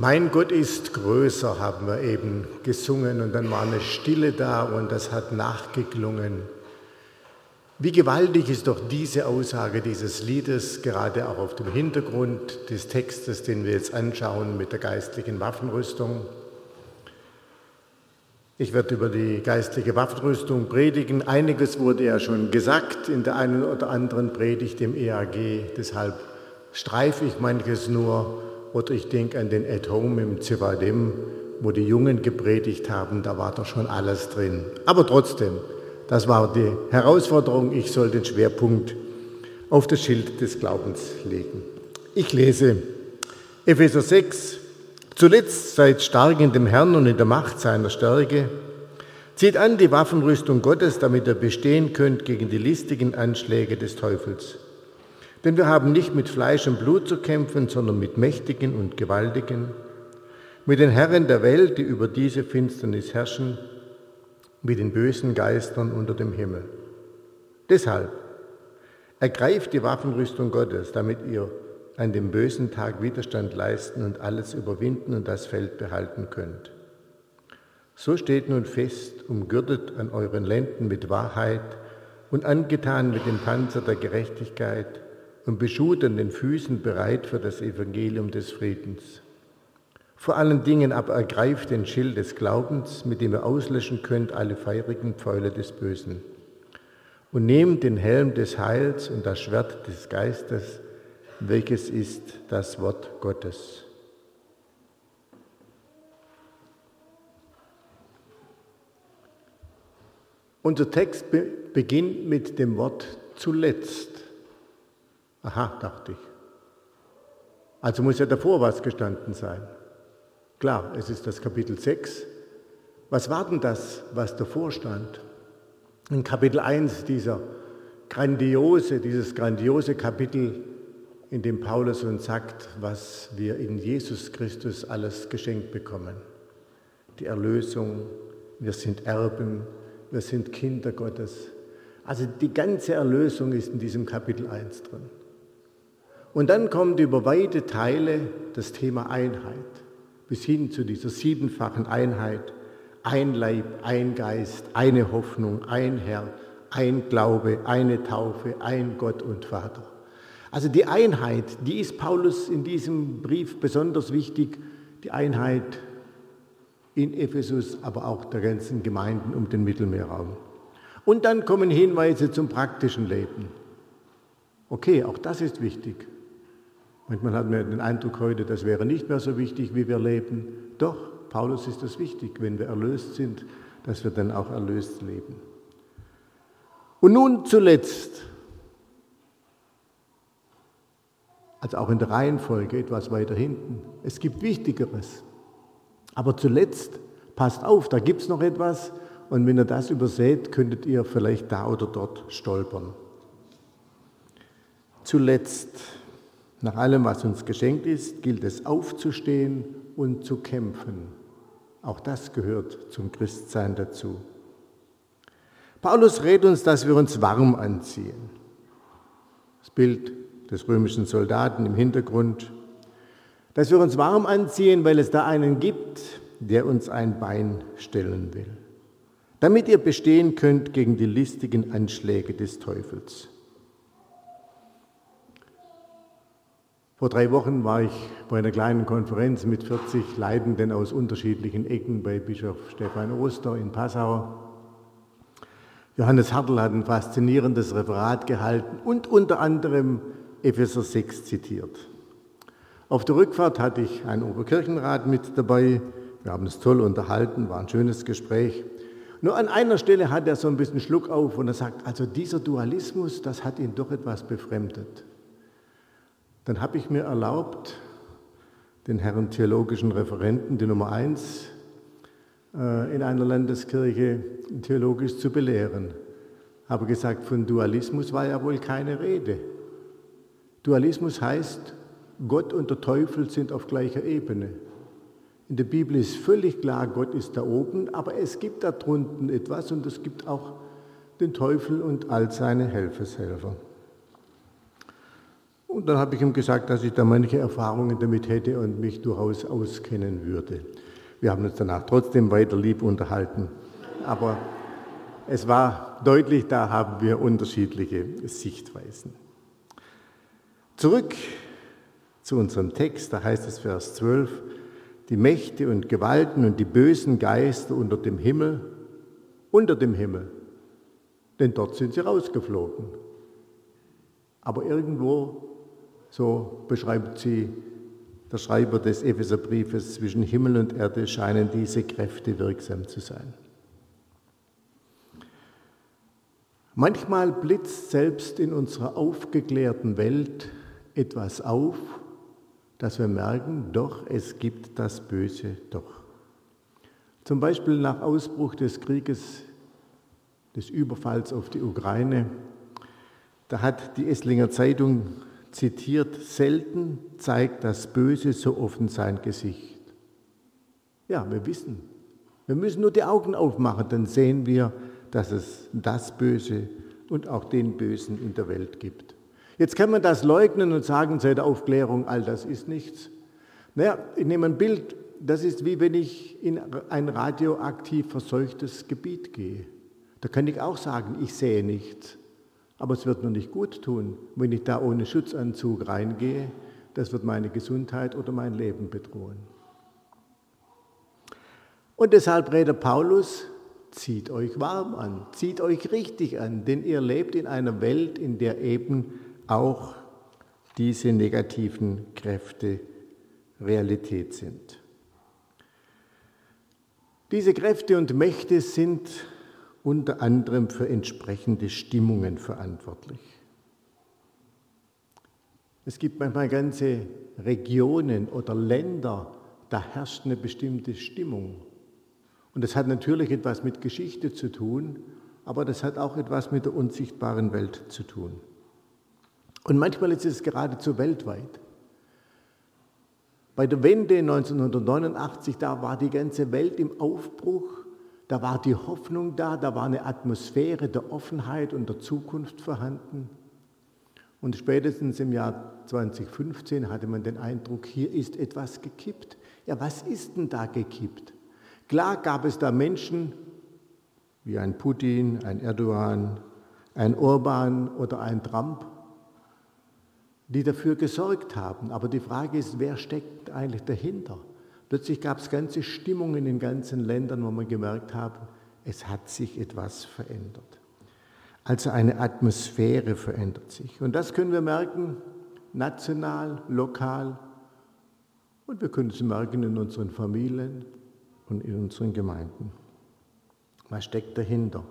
Mein Gott ist größer, haben wir eben gesungen und dann war eine Stille da und das hat nachgeklungen. Wie gewaltig ist doch diese Aussage dieses Liedes, gerade auch auf dem Hintergrund des Textes, den wir jetzt anschauen mit der geistlichen Waffenrüstung. Ich werde über die geistliche Waffenrüstung predigen. Einiges wurde ja schon gesagt in der einen oder anderen Predigt im EAG, deshalb streife ich manches nur oder ich denke an den At Home im Zivadim, wo die Jungen gepredigt haben, da war doch schon alles drin. Aber trotzdem, das war die Herausforderung, ich soll den Schwerpunkt auf das Schild des Glaubens legen. Ich lese Epheser 6, zuletzt seid stark in dem Herrn und in der Macht seiner Stärke. Zieht an die Waffenrüstung Gottes, damit ihr bestehen könnt gegen die listigen Anschläge des Teufels. Denn wir haben nicht mit Fleisch und Blut zu kämpfen, sondern mit Mächtigen und Gewaltigen, mit den Herren der Welt, die über diese Finsternis herrschen, mit den bösen Geistern unter dem Himmel. Deshalb ergreift die Waffenrüstung Gottes, damit ihr an dem bösen Tag Widerstand leisten und alles überwinden und das Feld behalten könnt. So steht nun fest, umgürtet an euren Lenden mit Wahrheit und angetan mit dem Panzer der Gerechtigkeit, und beschut an den Füßen bereit für das Evangelium des Friedens. Vor allen Dingen aber ergreift den Schild des Glaubens, mit dem ihr auslöschen könnt alle feurigen Pfeile des Bösen. Und nehmt den Helm des Heils und das Schwert des Geistes, welches ist das Wort Gottes. Unser Text beginnt mit dem Wort zuletzt. Aha, dachte ich. Also muss ja davor was gestanden sein. Klar, es ist das Kapitel 6. Was war denn das, was davor stand? In Kapitel 1 dieser grandiose, dieses grandiose Kapitel, in dem Paulus uns sagt, was wir in Jesus Christus alles geschenkt bekommen. Die Erlösung, wir sind Erben, wir sind Kinder Gottes. Also die ganze Erlösung ist in diesem Kapitel 1 drin. Und dann kommt über weite Teile das Thema Einheit, bis hin zu dieser siebenfachen Einheit. Ein Leib, ein Geist, eine Hoffnung, ein Herr, ein Glaube, eine Taufe, ein Gott und Vater. Also die Einheit, die ist Paulus in diesem Brief besonders wichtig, die Einheit in Ephesus, aber auch der ganzen Gemeinden um den Mittelmeerraum. Und dann kommen Hinweise zum praktischen Leben. Okay, auch das ist wichtig. Manchmal hat man den Eindruck heute, das wäre nicht mehr so wichtig, wie wir leben. Doch, Paulus ist es wichtig, wenn wir erlöst sind, dass wir dann auch erlöst leben. Und nun zuletzt, also auch in der Reihenfolge etwas weiter hinten, es gibt Wichtigeres. Aber zuletzt, passt auf, da gibt es noch etwas und wenn ihr das überseht, könntet ihr vielleicht da oder dort stolpern. Zuletzt nach allem, was uns geschenkt ist, gilt es aufzustehen und zu kämpfen. Auch das gehört zum Christsein dazu. Paulus rät uns, dass wir uns warm anziehen. Das Bild des römischen Soldaten im Hintergrund. Dass wir uns warm anziehen, weil es da einen gibt, der uns ein Bein stellen will. Damit ihr bestehen könnt gegen die listigen Anschläge des Teufels. Vor drei Wochen war ich bei einer kleinen Konferenz mit 40 Leidenden aus unterschiedlichen Ecken bei Bischof Stefan Oster in Passau. Johannes Hartl hat ein faszinierendes Referat gehalten und unter anderem Epheser 6 zitiert. Auf der Rückfahrt hatte ich einen Oberkirchenrat mit dabei. Wir haben es toll unterhalten, war ein schönes Gespräch. Nur an einer Stelle hat er so ein bisschen Schluck auf und er sagt, also dieser Dualismus, das hat ihn doch etwas befremdet dann habe ich mir erlaubt, den Herrn theologischen Referenten, die Nummer eins äh, in einer Landeskirche theologisch zu belehren. Habe gesagt, von Dualismus war ja wohl keine Rede. Dualismus heißt, Gott und der Teufel sind auf gleicher Ebene. In der Bibel ist völlig klar, Gott ist da oben, aber es gibt da drunten etwas und es gibt auch den Teufel und all seine Helfershelfer. Und dann habe ich ihm gesagt, dass ich da manche Erfahrungen damit hätte und mich durchaus auskennen würde. Wir haben uns danach trotzdem weiter lieb unterhalten. Aber es war deutlich, da haben wir unterschiedliche Sichtweisen. Zurück zu unserem Text, da heißt es Vers 12, die Mächte und Gewalten und die bösen Geister unter dem Himmel, unter dem Himmel, denn dort sind sie rausgeflogen. Aber irgendwo, so beschreibt sie der Schreiber des Epheserbriefes, zwischen Himmel und Erde scheinen diese Kräfte wirksam zu sein. Manchmal blitzt selbst in unserer aufgeklärten Welt etwas auf, dass wir merken, doch, es gibt das Böse doch. Zum Beispiel nach Ausbruch des Krieges, des Überfalls auf die Ukraine, da hat die Esslinger Zeitung zitiert, selten zeigt das Böse so offen sein Gesicht. Ja, wir wissen. Wir müssen nur die Augen aufmachen, dann sehen wir, dass es das Böse und auch den Bösen in der Welt gibt. Jetzt kann man das leugnen und sagen seit der Aufklärung, all das ist nichts. Naja, ich nehme ein Bild, das ist wie wenn ich in ein radioaktiv verseuchtes Gebiet gehe. Da kann ich auch sagen, ich sehe nichts. Aber es wird mir nicht gut tun, wenn ich da ohne Schutzanzug reingehe. Das wird meine Gesundheit oder mein Leben bedrohen. Und deshalb redet Paulus, zieht euch warm an, zieht euch richtig an, denn ihr lebt in einer Welt, in der eben auch diese negativen Kräfte Realität sind. Diese Kräfte und Mächte sind unter anderem für entsprechende Stimmungen verantwortlich. Es gibt manchmal ganze Regionen oder Länder, da herrscht eine bestimmte Stimmung. Und das hat natürlich etwas mit Geschichte zu tun, aber das hat auch etwas mit der unsichtbaren Welt zu tun. Und manchmal ist es geradezu weltweit. Bei der Wende 1989, da war die ganze Welt im Aufbruch, da war die Hoffnung da, da war eine Atmosphäre der Offenheit und der Zukunft vorhanden. Und spätestens im Jahr 2015 hatte man den Eindruck, hier ist etwas gekippt. Ja, was ist denn da gekippt? Klar gab es da Menschen wie ein Putin, ein Erdogan, ein Orban oder ein Trump, die dafür gesorgt haben. Aber die Frage ist, wer steckt eigentlich dahinter? Plötzlich gab es ganze Stimmungen in ganzen Ländern, wo man gemerkt hat, es hat sich etwas verändert. Also eine Atmosphäre verändert sich. Und das können wir merken, national, lokal. Und wir können es merken in unseren Familien, und in unseren Gemeinden. Was steckt dahinter?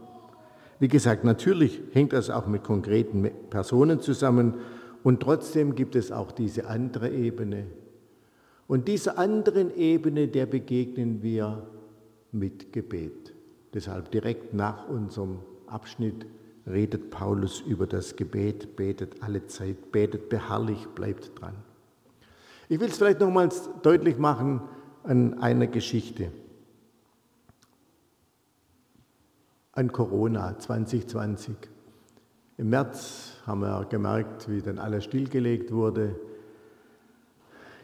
Wie gesagt, natürlich hängt das auch mit konkreten Personen zusammen und trotzdem gibt es auch diese andere Ebene. Und dieser anderen Ebene, der begegnen wir mit Gebet. Deshalb direkt nach unserem Abschnitt redet Paulus über das Gebet, betet alle Zeit, betet beharrlich, bleibt dran. Ich will es vielleicht nochmals deutlich machen an einer Geschichte. an Corona 2020. Im März haben wir gemerkt, wie dann alles stillgelegt wurde.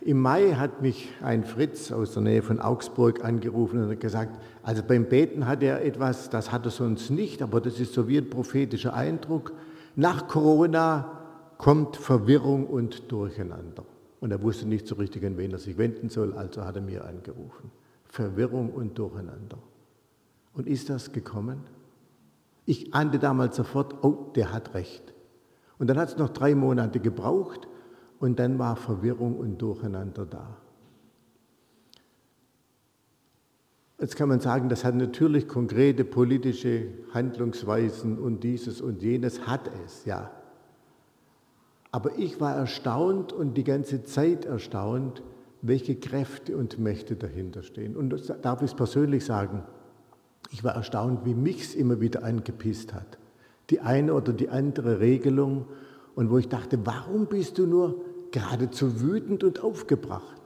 Im Mai hat mich ein Fritz aus der Nähe von Augsburg angerufen und gesagt, also beim Beten hat er etwas, das hat er sonst nicht, aber das ist so wie ein prophetischer Eindruck. Nach Corona kommt Verwirrung und Durcheinander. Und er wusste nicht so richtig, an wen er sich wenden soll, also hat er mir angerufen. Verwirrung und Durcheinander. Und ist das gekommen? Ich ahnte damals sofort, oh, der hat recht. Und dann hat es noch drei Monate gebraucht und dann war Verwirrung und Durcheinander da. Jetzt kann man sagen, das hat natürlich konkrete politische Handlungsweisen und dieses und jenes hat es, ja. Aber ich war erstaunt und die ganze Zeit erstaunt, welche Kräfte und Mächte dahinter stehen. Und das darf ich persönlich sagen, ich war erstaunt, wie mich es immer wieder angepisst hat. Die eine oder die andere Regelung und wo ich dachte, warum bist du nur geradezu wütend und aufgebracht?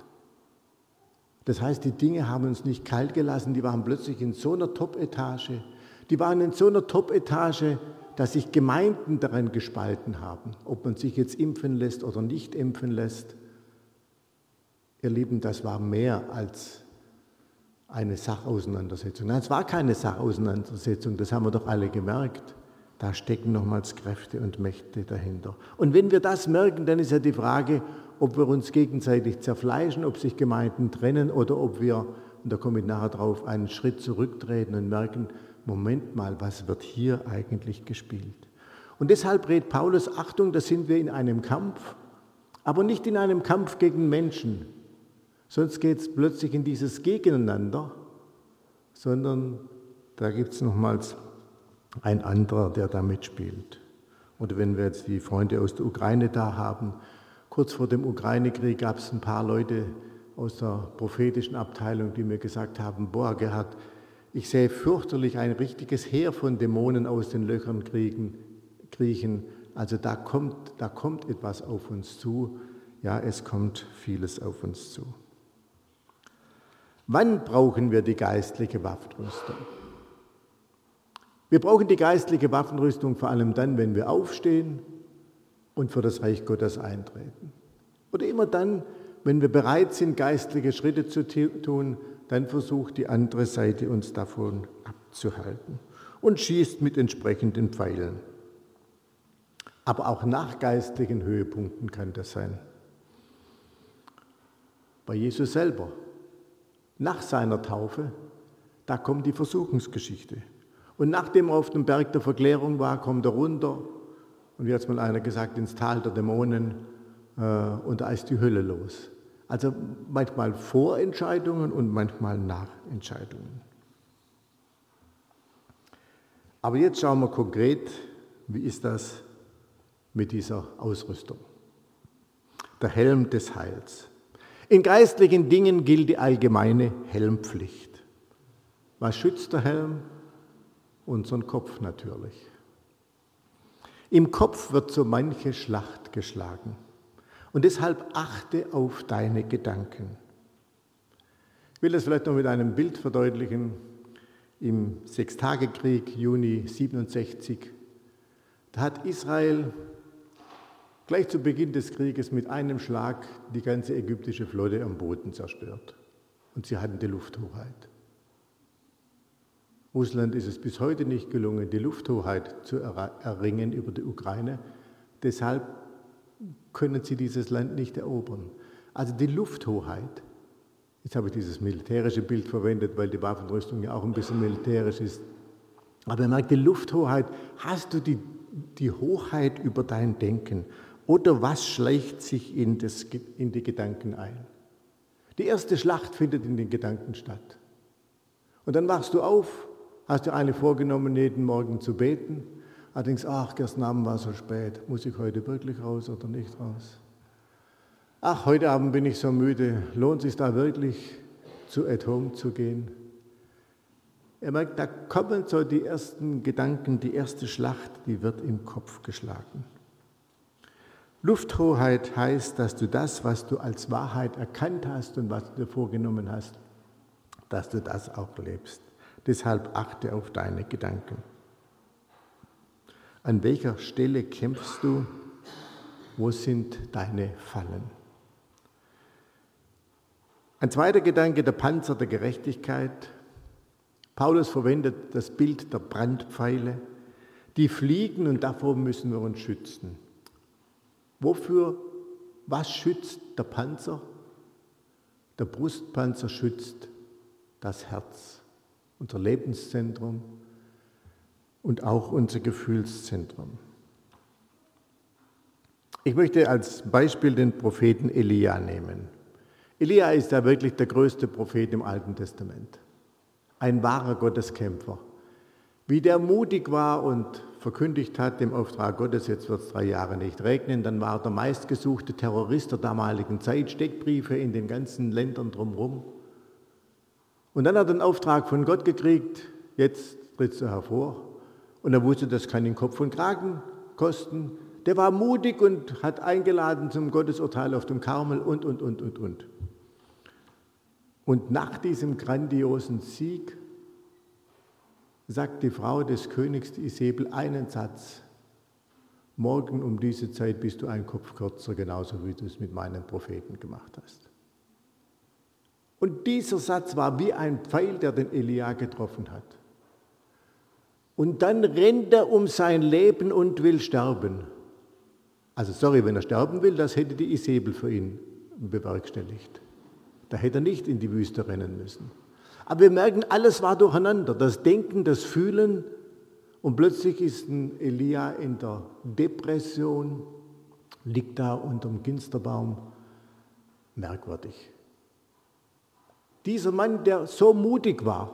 Das heißt, die Dinge haben uns nicht kalt gelassen, die waren plötzlich in so einer Top-Etage. Die waren in so einer Top-Etage, dass sich Gemeinden daran gespalten haben, ob man sich jetzt impfen lässt oder nicht impfen lässt. Ihr Lieben, das war mehr als eine Sachauseinandersetzung. Nein, es war keine Sachauseinandersetzung, das haben wir doch alle gemerkt. Da stecken nochmals Kräfte und Mächte dahinter. Und wenn wir das merken, dann ist ja die Frage, ob wir uns gegenseitig zerfleischen, ob sich Gemeinden trennen oder ob wir, und da komme ich nachher drauf, einen Schritt zurücktreten und merken, Moment mal, was wird hier eigentlich gespielt? Und deshalb redet Paulus, Achtung, da sind wir in einem Kampf, aber nicht in einem Kampf gegen Menschen, sonst geht es plötzlich in dieses Gegeneinander, sondern da gibt es nochmals ein anderer, der da mitspielt. Oder wenn wir jetzt die Freunde aus der Ukraine da haben, kurz vor dem Ukraine-Krieg gab es ein paar Leute aus der prophetischen Abteilung, die mir gesagt haben, boah Gerhard, ich sehe fürchterlich ein richtiges Heer von Dämonen aus den Löchern kriegen, kriechen. Also da kommt, da kommt etwas auf uns zu. Ja, es kommt vieles auf uns zu. Wann brauchen wir die geistliche Waffenrüstung? Wir brauchen die geistliche Waffenrüstung vor allem dann, wenn wir aufstehen und für das Reich Gottes eintreten. Oder immer dann, wenn wir bereit sind, geistliche Schritte zu tun, dann versucht die andere Seite uns davon abzuhalten und schießt mit entsprechenden Pfeilen. Aber auch nach geistlichen Höhepunkten kann das sein. Bei Jesus selber, nach seiner Taufe, da kommt die Versuchungsgeschichte. Und nachdem er auf dem Berg der Verklärung war, kommt er runter und wie hat es mal einer gesagt, ins Tal der Dämonen äh, und da ist die Hölle los. Also manchmal Vorentscheidungen und manchmal Nachentscheidungen. Aber jetzt schauen wir konkret, wie ist das mit dieser Ausrüstung? Der Helm des Heils. In geistlichen Dingen gilt die allgemeine Helmpflicht. Was schützt der Helm? Unseren Kopf natürlich. Im Kopf wird so manche Schlacht geschlagen. Und deshalb achte auf deine Gedanken. Ich will das vielleicht noch mit einem Bild verdeutlichen. Im Sechstagekrieg, Juni 67, da hat Israel gleich zu Beginn des Krieges mit einem Schlag die ganze ägyptische Flotte am Boden zerstört. Und sie hatten die Lufthoheit. Russland ist es bis heute nicht gelungen, die Lufthoheit zu erringen über die Ukraine. Deshalb können sie dieses Land nicht erobern. Also die Lufthoheit, jetzt habe ich dieses militärische Bild verwendet, weil die Waffenrüstung ja auch ein bisschen militärisch ist. Aber er merkt, die Lufthoheit, hast du die, die Hochheit über dein Denken oder was schleicht sich in, das, in die Gedanken ein? Die erste Schlacht findet in den Gedanken statt. Und dann wachst du auf Hast du eine vorgenommen, jeden Morgen zu beten? Allerdings, ach, gestern Abend war es so spät. Muss ich heute wirklich raus oder nicht raus? Ach, heute Abend bin ich so müde. Lohnt sich da wirklich, zu At Home zu gehen? Er merkt, da kommen so die ersten Gedanken, die erste Schlacht, die wird im Kopf geschlagen. Lufthoheit heißt, dass du das, was du als Wahrheit erkannt hast und was du dir vorgenommen hast, dass du das auch lebst. Deshalb achte auf deine Gedanken. An welcher Stelle kämpfst du? Wo sind deine Fallen? Ein zweiter Gedanke, der Panzer der Gerechtigkeit. Paulus verwendet das Bild der Brandpfeile. Die fliegen und davor müssen wir uns schützen. Wofür, was schützt der Panzer? Der Brustpanzer schützt das Herz unser Lebenszentrum und auch unser Gefühlszentrum. Ich möchte als Beispiel den Propheten Elia nehmen. Elia ist ja wirklich der größte Prophet im Alten Testament. Ein wahrer Gotteskämpfer. Wie der mutig war und verkündigt hat dem Auftrag Gottes, jetzt wird es drei Jahre nicht regnen, dann war der meistgesuchte Terrorist der damaligen Zeit, Steckbriefe in den ganzen Ländern drumherum. Und dann hat er einen Auftrag von Gott gekriegt, jetzt trittst du hervor. Und er wusste, das kann ihn Kopf und Kragen kosten. Der war mutig und hat eingeladen zum Gottesurteil auf dem Karmel und, und, und, und, und. Und nach diesem grandiosen Sieg sagt die Frau des Königs Isabel einen Satz. Morgen um diese Zeit bist du ein Kopf kürzer, genauso wie du es mit meinen Propheten gemacht hast. Und dieser Satz war wie ein Pfeil, der den Elia getroffen hat. Und dann rennt er um sein Leben und will sterben. Also sorry, wenn er sterben will, das hätte die Isabel für ihn bewerkstelligt. Da hätte er nicht in die Wüste rennen müssen. Aber wir merken, alles war durcheinander. Das Denken, das Fühlen. Und plötzlich ist ein Elia in der Depression, liegt da unterm Ginsterbaum. Merkwürdig. Dieser Mann, der so mutig war,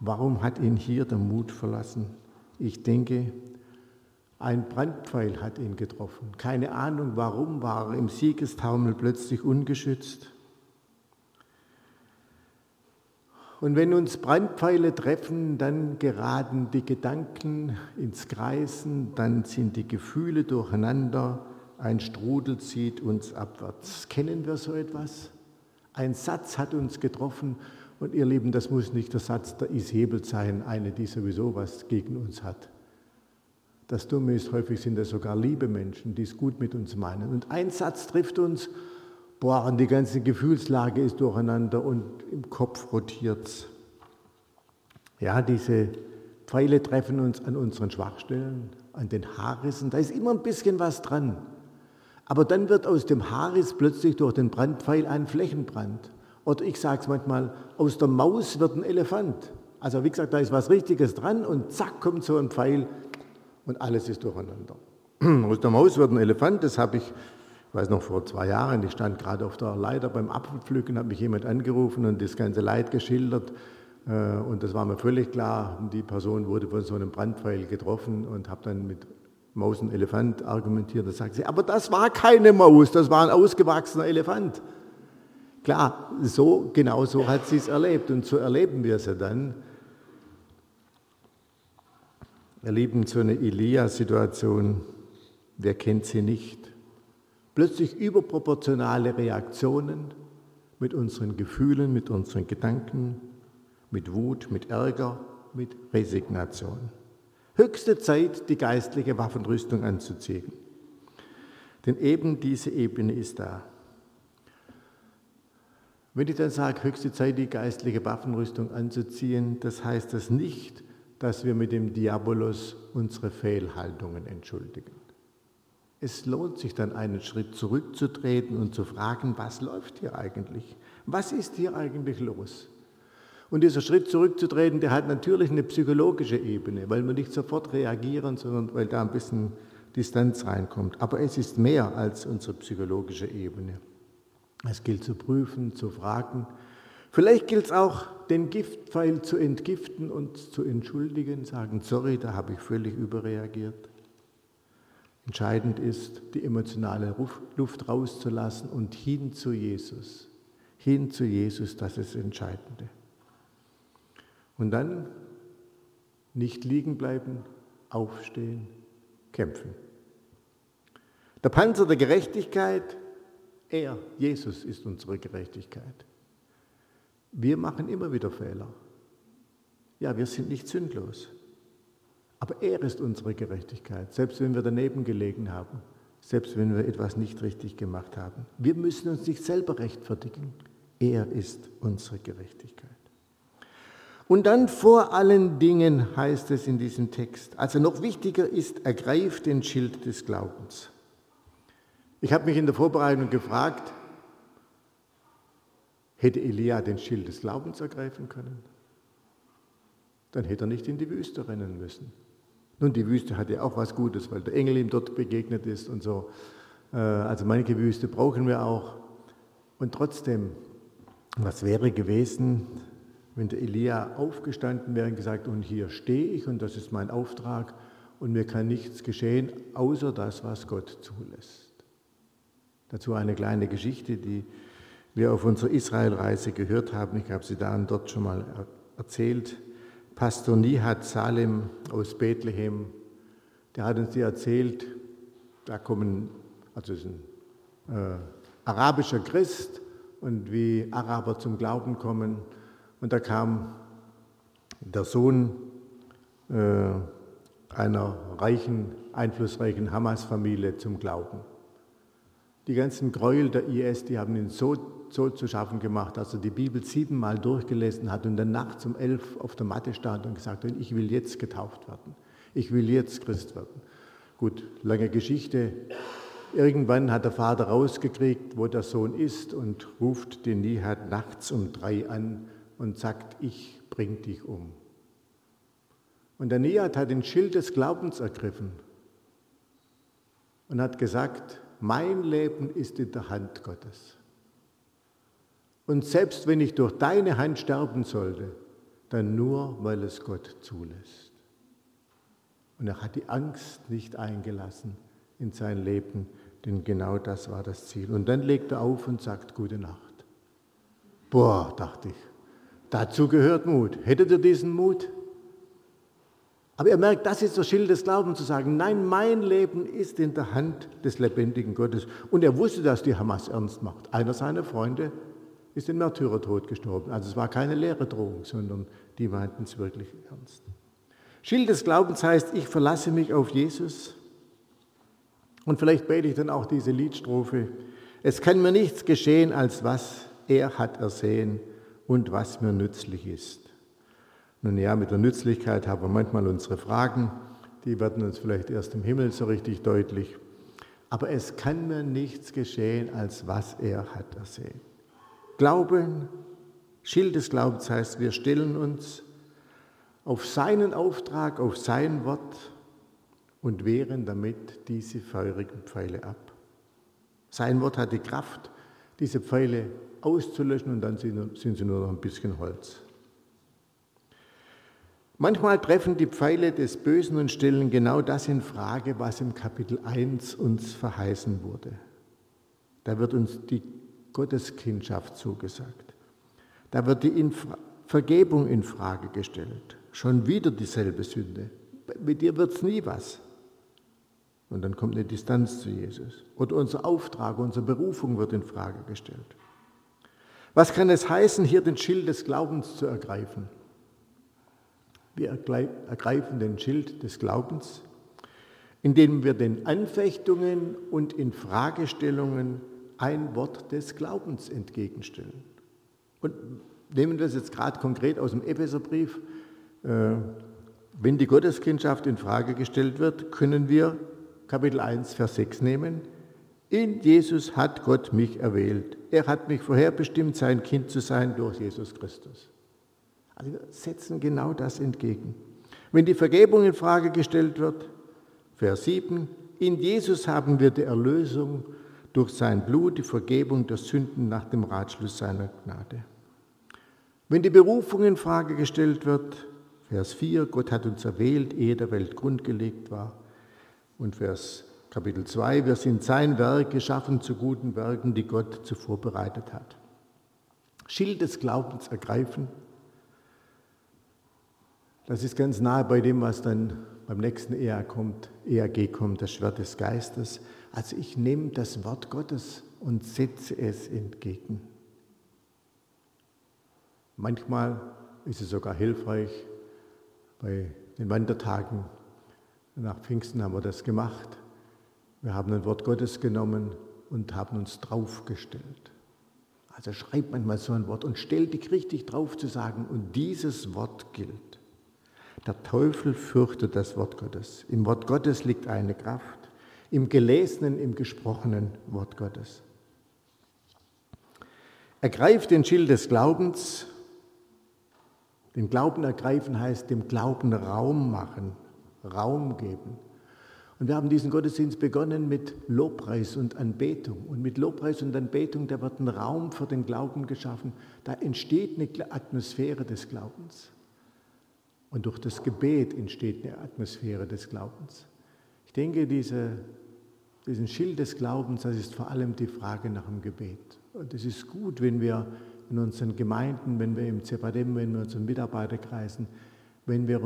warum hat ihn hier der Mut verlassen? Ich denke, ein Brandpfeil hat ihn getroffen. Keine Ahnung, warum war er im Siegestaumel plötzlich ungeschützt. Und wenn uns Brandpfeile treffen, dann geraten die Gedanken ins Kreisen, dann sind die Gefühle durcheinander, ein Strudel zieht uns abwärts. Kennen wir so etwas? Ein Satz hat uns getroffen und ihr Lieben, das muss nicht der Satz der Ishebel sein, eine, die sowieso was gegen uns hat. Das Dumme ist, häufig sind es sogar liebe Menschen, die es gut mit uns meinen. Und ein Satz trifft uns boah, und die ganze Gefühlslage ist durcheinander und im Kopf rotiert es. Ja, diese Pfeile treffen uns an unseren Schwachstellen, an den Haarrissen, da ist immer ein bisschen was dran. Aber dann wird aus dem Haarriss plötzlich durch den Brandpfeil ein Flächenbrand. Oder ich sage es manchmal, aus der Maus wird ein Elefant. Also wie gesagt, da ist was Richtiges dran und zack kommt so ein Pfeil und alles ist durcheinander. Aus der Maus wird ein Elefant, das habe ich ich weiß noch vor zwei Jahren, ich stand gerade auf der Leiter beim Apfelpflücken, hat mich jemand angerufen und das ganze Leid geschildert. Äh, und das war mir völlig klar. Die Person wurde von so einem Brandpfeil getroffen und habe dann mit Maus und Elefant argumentiert. Da sagt sie, aber das war keine Maus, das war ein ausgewachsener Elefant. Klar, so, genau so hat sie es erlebt und so erleben wir sie dann. Erleben so eine Elia-Situation, wer kennt sie nicht? plötzlich überproportionale Reaktionen mit unseren Gefühlen, mit unseren Gedanken, mit Wut, mit Ärger, mit Resignation. Höchste Zeit, die geistliche Waffenrüstung anzuziehen. Denn eben diese Ebene ist da. Wenn ich dann sage, höchste Zeit, die geistliche Waffenrüstung anzuziehen, das heißt das nicht, dass wir mit dem Diabolos unsere Fehlhaltungen entschuldigen. Es lohnt sich dann einen Schritt zurückzutreten und zu fragen, was läuft hier eigentlich? Was ist hier eigentlich los? Und dieser Schritt zurückzutreten, der hat natürlich eine psychologische Ebene, weil wir nicht sofort reagieren, sondern weil da ein bisschen Distanz reinkommt. Aber es ist mehr als unsere psychologische Ebene. Es gilt zu prüfen, zu fragen. Vielleicht gilt es auch, den Giftpfeil zu entgiften und zu entschuldigen, sagen, sorry, da habe ich völlig überreagiert. Entscheidend ist, die emotionale Luft rauszulassen und hin zu Jesus. Hin zu Jesus, das ist das Entscheidende. Und dann nicht liegen bleiben, aufstehen, kämpfen. Der Panzer der Gerechtigkeit, er, Jesus, ist unsere Gerechtigkeit. Wir machen immer wieder Fehler. Ja, wir sind nicht sündlos. Aber er ist unsere Gerechtigkeit, selbst wenn wir daneben gelegen haben, selbst wenn wir etwas nicht richtig gemacht haben. Wir müssen uns nicht selber rechtfertigen. Er ist unsere Gerechtigkeit. Und dann vor allen Dingen heißt es in diesem Text, also noch wichtiger ist, ergreift den Schild des Glaubens. Ich habe mich in der Vorbereitung gefragt, hätte Elia den Schild des Glaubens ergreifen können? Dann hätte er nicht in die Wüste rennen müssen. Nun, die Wüste hat ja auch was Gutes, weil der Engel ihm dort begegnet ist und so. Äh, also manche Wüste brauchen wir auch. Und trotzdem, was wäre gewesen, wenn der Elia aufgestanden wäre und gesagt, und hier stehe ich und das ist mein Auftrag und mir kann nichts geschehen, außer das, was Gott zulässt. Dazu eine kleine Geschichte, die wir auf unserer Israelreise gehört haben. Ich habe sie da und dort schon mal erzählt. Pastor Nihat Salem aus Bethlehem, der hat uns erzählt, da kommen, also ist ein äh, arabischer Christ und wie Araber zum Glauben kommen. Und da kam der Sohn äh, einer reichen, einflussreichen Hamas-Familie zum Glauben. Die ganzen Gräuel der IS, die haben ihn so, so zu schaffen gemacht, dass er die Bibel siebenmal durchgelesen hat und dann nachts um elf auf der Matte stand und gesagt hat, ich will jetzt getauft werden. Ich will jetzt Christ werden. Gut, lange Geschichte. Irgendwann hat der Vater rausgekriegt, wo der Sohn ist und ruft den Nihat nachts um drei an und sagt, ich bring dich um. Und der Nihat hat den Schild des Glaubens ergriffen und hat gesagt, mein Leben ist in der Hand Gottes. Und selbst wenn ich durch deine Hand sterben sollte, dann nur, weil es Gott zulässt. Und er hat die Angst nicht eingelassen in sein Leben, denn genau das war das Ziel. Und dann legt er auf und sagt gute Nacht. Boah, dachte ich, dazu gehört Mut. Hättet ihr diesen Mut? Aber er merkt, das ist das Schild des Glaubens, zu sagen, nein, mein Leben ist in der Hand des lebendigen Gottes. Und er wusste, dass die Hamas ernst macht. Einer seiner Freunde ist den Märtyrertod gestorben. Also es war keine leere Drohung, sondern die meinten es wirklich ernst. Schild des Glaubens heißt, ich verlasse mich auf Jesus. Und vielleicht bete ich dann auch diese Liedstrophe. Es kann mir nichts geschehen, als was er hat ersehen und was mir nützlich ist. Nun ja, mit der Nützlichkeit haben wir manchmal unsere Fragen, die werden uns vielleicht erst im Himmel so richtig deutlich. Aber es kann mir nichts geschehen, als was er hat ersehen. Glauben, Schild des Glaubens heißt, wir stellen uns auf seinen Auftrag, auf sein Wort und wehren damit diese feurigen Pfeile ab. Sein Wort hat die Kraft, diese Pfeile auszulöschen und dann sind sie nur noch ein bisschen Holz. Manchmal treffen die Pfeile des Bösen und stellen genau das in Frage, was im Kapitel 1 uns verheißen wurde. Da wird uns die Gotteskindschaft zugesagt. Da wird die Infra Vergebung in Frage gestellt. Schon wieder dieselbe Sünde. Mit dir wird es nie was. Und dann kommt eine Distanz zu Jesus. Oder unser Auftrag, unsere Berufung wird in Frage gestellt. Was kann es heißen, hier den Schild des Glaubens zu ergreifen? Wir ergreifen den Schild des Glaubens, indem wir den Anfechtungen und Infragestellungen ein Wort des Glaubens entgegenstellen. Und nehmen wir das jetzt gerade konkret aus dem Epheserbrief. Äh, wenn die Gotteskindschaft in Frage gestellt wird, können wir Kapitel 1, Vers 6 nehmen. In Jesus hat Gott mich erwählt. Er hat mich vorherbestimmt, sein Kind zu sein durch Jesus Christus. Also wir setzen genau das entgegen. Wenn die Vergebung in Frage gestellt wird, Vers 7, in Jesus haben wir die Erlösung durch sein Blut, die Vergebung der Sünden nach dem Ratschluss seiner Gnade. Wenn die Berufung in Frage gestellt wird, Vers 4, Gott hat uns erwählt, ehe der Welt grundgelegt war. Und Vers Kapitel 2, wir sind sein Werk geschaffen zu guten Werken, die Gott zuvor bereitet hat. Schild des Glaubens ergreifen, das ist ganz nahe bei dem, was dann beim nächsten EAG kommt, EAG kommt, das Schwert des Geistes. Also ich nehme das Wort Gottes und setze es entgegen. Manchmal ist es sogar hilfreich, bei den Wandertagen nach Pfingsten haben wir das gemacht. Wir haben ein Wort Gottes genommen und haben uns draufgestellt. Also schreibt manchmal so ein Wort und stellt dich richtig drauf zu sagen, und dieses Wort gilt. Der Teufel fürchtet das Wort Gottes. Im Wort Gottes liegt eine Kraft, im gelesenen, im gesprochenen Wort Gottes. Ergreift den Schild des Glaubens. Den Glauben ergreifen heißt dem Glauben Raum machen, Raum geben. Und wir haben diesen Gottesdienst begonnen mit Lobpreis und Anbetung. Und mit Lobpreis und Anbetung, da wird ein Raum für den Glauben geschaffen. Da entsteht eine Atmosphäre des Glaubens. Und durch das Gebet entsteht eine Atmosphäre des Glaubens. Ich denke, diese, diesen Schild des Glaubens, das ist vor allem die Frage nach dem Gebet. Und es ist gut, wenn wir in unseren Gemeinden, wenn wir im Zepadem, wenn wir in unseren Mitarbeiterkreisen, wenn wir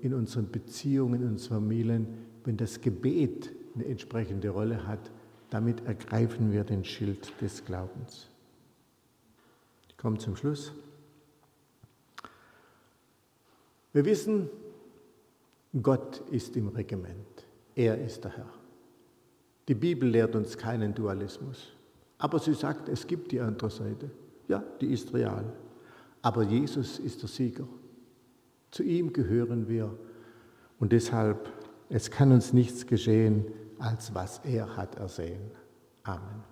in unseren Beziehungen, in unseren Familien, wenn das Gebet eine entsprechende Rolle hat, damit ergreifen wir den Schild des Glaubens. Ich komme zum Schluss. Wir wissen, Gott ist im Regiment. Er ist der Herr. Die Bibel lehrt uns keinen Dualismus. Aber sie sagt, es gibt die andere Seite. Ja, die ist real. Aber Jesus ist der Sieger. Zu ihm gehören wir. Und deshalb, es kann uns nichts geschehen, als was er hat ersehen. Amen.